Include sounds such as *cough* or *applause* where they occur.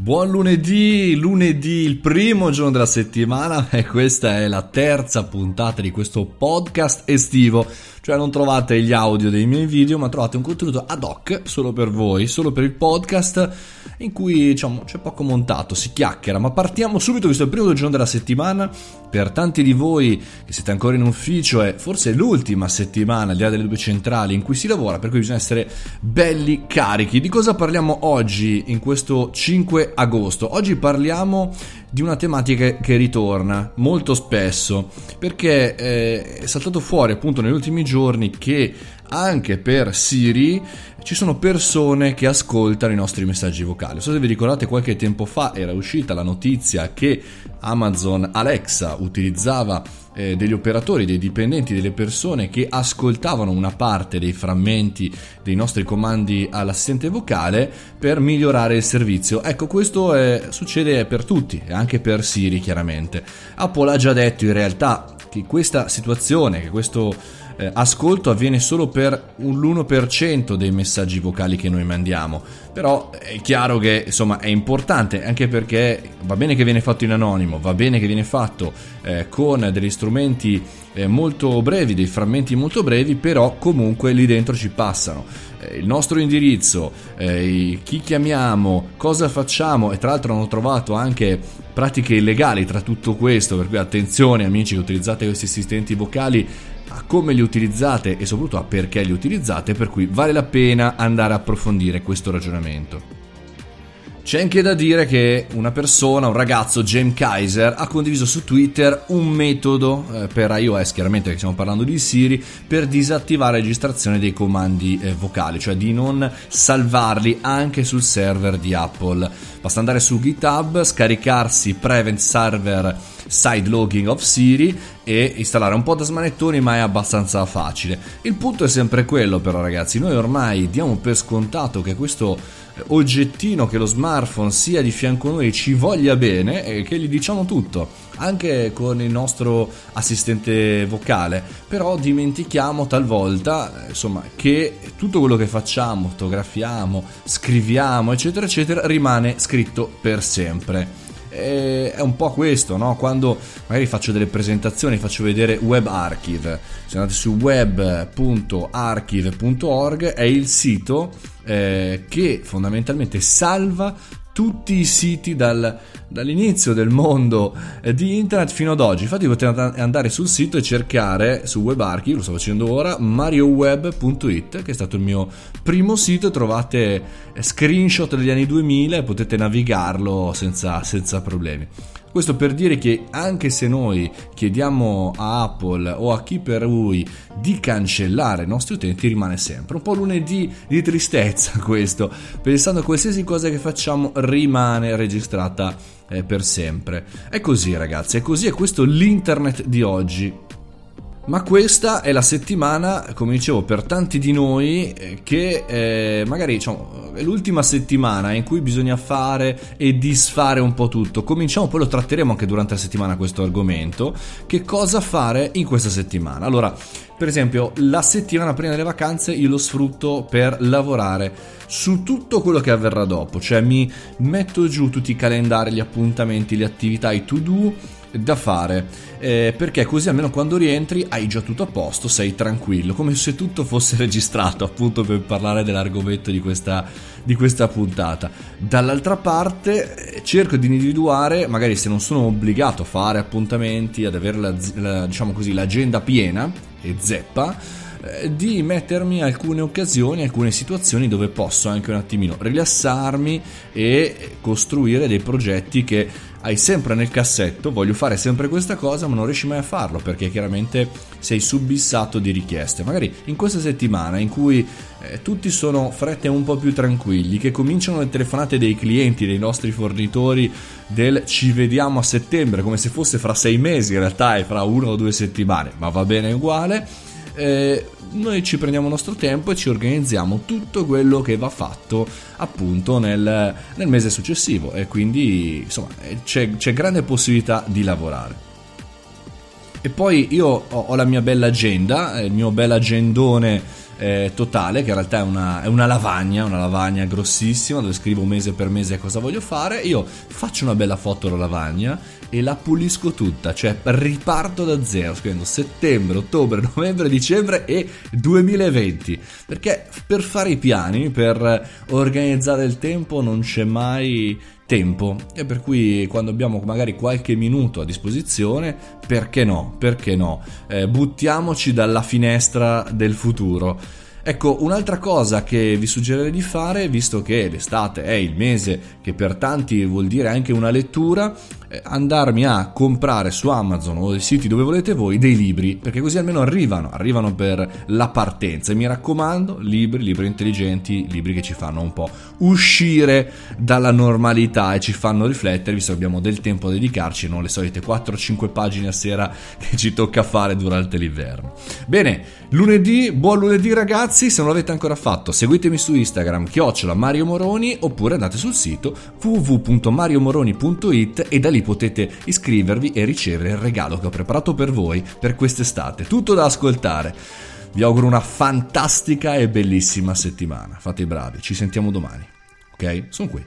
Buon lunedì, lunedì, il primo giorno della settimana e questa è la terza puntata di questo podcast estivo, cioè non trovate gli audio dei miei video ma trovate un contenuto ad hoc solo per voi, solo per il podcast in cui diciamo c'è poco montato, si chiacchiera, ma partiamo subito, è il primo giorno della settimana, per tanti di voi che siete ancora in ufficio è forse l'ultima settimana al di là delle due centrali in cui si lavora, per cui bisogna essere belli carichi. Di cosa parliamo oggi in questo 5 agosto? Oggi parliamo di una tematica che ritorna molto spesso perché eh, è saltato fuori appunto negli ultimi giorni che anche per Siri ci sono persone che ascoltano i nostri messaggi vocali. Non so se vi ricordate qualche tempo fa era uscita la notizia che Amazon Alexa utilizzava eh, degli operatori, dei dipendenti, delle persone che ascoltavano una parte dei frammenti dei nostri comandi all'assistente vocale per migliorare il servizio. Ecco, questo è, succede per tutti anche per Siri chiaramente. Apple ha già detto in realtà che questa situazione, che questo eh, ascolto avviene solo per l'1% dei messaggi vocali che noi mandiamo. Però è chiaro che insomma è importante anche perché va bene che viene fatto in anonimo, va bene che viene fatto eh, con degli strumenti eh, molto brevi, dei frammenti molto brevi, però comunque lì dentro ci passano eh, il nostro indirizzo, eh, chi chiamiamo, cosa facciamo e tra l'altro hanno trovato anche pratiche illegali tra tutto questo, per cui attenzione amici che utilizzate questi assistenti vocali a come li utilizzate e soprattutto a perché li utilizzate, per cui vale la pena andare a approfondire questo ragionamento. C'è anche da dire che una persona, un ragazzo, James Kaiser, ha condiviso su Twitter un metodo eh, per iOS, chiaramente stiamo parlando di Siri, per disattivare la registrazione dei comandi eh, vocali, cioè di non salvarli anche sul server di Apple. Basta andare su GitHub, scaricarsi Prevent Server Side Logging of Siri e installare un po' da smanettoni, ma è abbastanza facile. Il punto è sempre quello, però, ragazzi, noi ormai diamo per scontato che questo oggettino che lo smartphone sia di fianco a noi ci voglia bene e che gli diciamo tutto anche con il nostro assistente vocale. Però dimentichiamo talvolta insomma che tutto quello che facciamo fotografiamo scriviamo eccetera eccetera rimane scritto per sempre è un po' questo, no? quando magari faccio delle presentazioni, faccio vedere WebArchive, se andate su web.archive.org è il sito eh, che fondamentalmente salva tutti i siti dal, dall'inizio del mondo eh, di internet fino ad oggi. Infatti potete andare sul sito e cercare su WebArchive, lo sto facendo ora, marioweb.it, che è stato il mio primo sito, trovate eh, screenshot degli anni 2000 e potete navigarlo senza, senza problemi. Questo per dire che anche se noi chiediamo a Apple o a chi per lui di cancellare i nostri utenti, rimane sempre un po' lunedì di tristezza *laughs* questo, pensando a qualsiasi cosa che facciamo rimane registrata eh, per sempre. È così ragazzi, è così, è questo l'internet di oggi. Ma questa è la settimana, come dicevo, per tanti di noi eh, che eh, magari diciamo, è l'ultima settimana in cui bisogna fare e disfare un po' tutto. Cominciamo, poi lo tratteremo anche durante la settimana questo argomento. Che cosa fare in questa settimana? Allora, per esempio, la settimana prima delle vacanze io lo sfrutto per lavorare su tutto quello che avverrà dopo, cioè mi metto giù tutti i calendari, gli appuntamenti, le attività, i to do da fare eh, perché così almeno quando rientri hai già tutto a posto, sei tranquillo, come se tutto fosse *laughs* registrato appunto per parlare dell'argomento di questa, di questa puntata. Dall'altra parte eh, cerco di individuare, magari se non sono obbligato a fare appuntamenti, ad avere la, la, diciamo così, l'agenda piena e zeppa, eh, di mettermi alcune occasioni, alcune situazioni dove posso anche un attimino rilassarmi e costruire dei progetti che hai sempre nel cassetto, voglio fare sempre questa cosa, ma non riesci mai a farlo perché chiaramente sei subissato di richieste. Magari in questa settimana in cui eh, tutti sono frette un po' più tranquilli, che cominciano le telefonate dei clienti, dei nostri fornitori del ci vediamo a settembre, come se fosse fra sei mesi, in realtà è fra una o due settimane, ma va bene uguale. Eh, noi ci prendiamo il nostro tempo e ci organizziamo tutto quello che va fatto appunto nel, nel mese successivo e quindi insomma c'è, c'è, grande possibilità di lavorare. E poi io ho, la mia bella agenda, il mio bel agendone eh, totale, che in realtà è una, è una, lavagna, una lavagna grossissima dove scrivo mese per mese cosa voglio fare. Io faccio una bella foto alla lavagna e la pulisco tutta, cioè riparto da zero, scrivendo settembre, ottobre, *laughs* novembre, dicembre e 2020. Perché per fare i piani, per organizzare il tempo non c'è mai tempo. E per cui quando abbiamo magari qualche minuto a disposizione perché no perché no? Eh, buttiamoci dalla finestra del futuro. Ecco, un'altra cosa che vi suggerirei di fare, visto che l'estate è il mese che per tanti vuol dire anche una lettura, andarmi a comprare su Amazon o dei siti dove volete voi dei libri, perché così almeno arrivano, arrivano per la partenza. E mi raccomando, libri, libri intelligenti, libri che ci fanno un po' uscire dalla normalità e ci fanno riflettere, visto che abbiamo del tempo da dedicarci, non le solite 4-5 pagine a sera *laughs* che ci tocca fare durante l'inverno. Bene, lunedì, buon lunedì ragazzi se non l'avete ancora fatto, seguitemi su Instagram, chiocciola Mario Moroni, oppure andate sul sito www.mariomoroni.it e da lì potete iscrivervi e ricevere il regalo che ho preparato per voi per quest'estate. Tutto da ascoltare. Vi auguro una fantastica e bellissima settimana. Fate i bravi, ci sentiamo domani. Ok? Sono qui.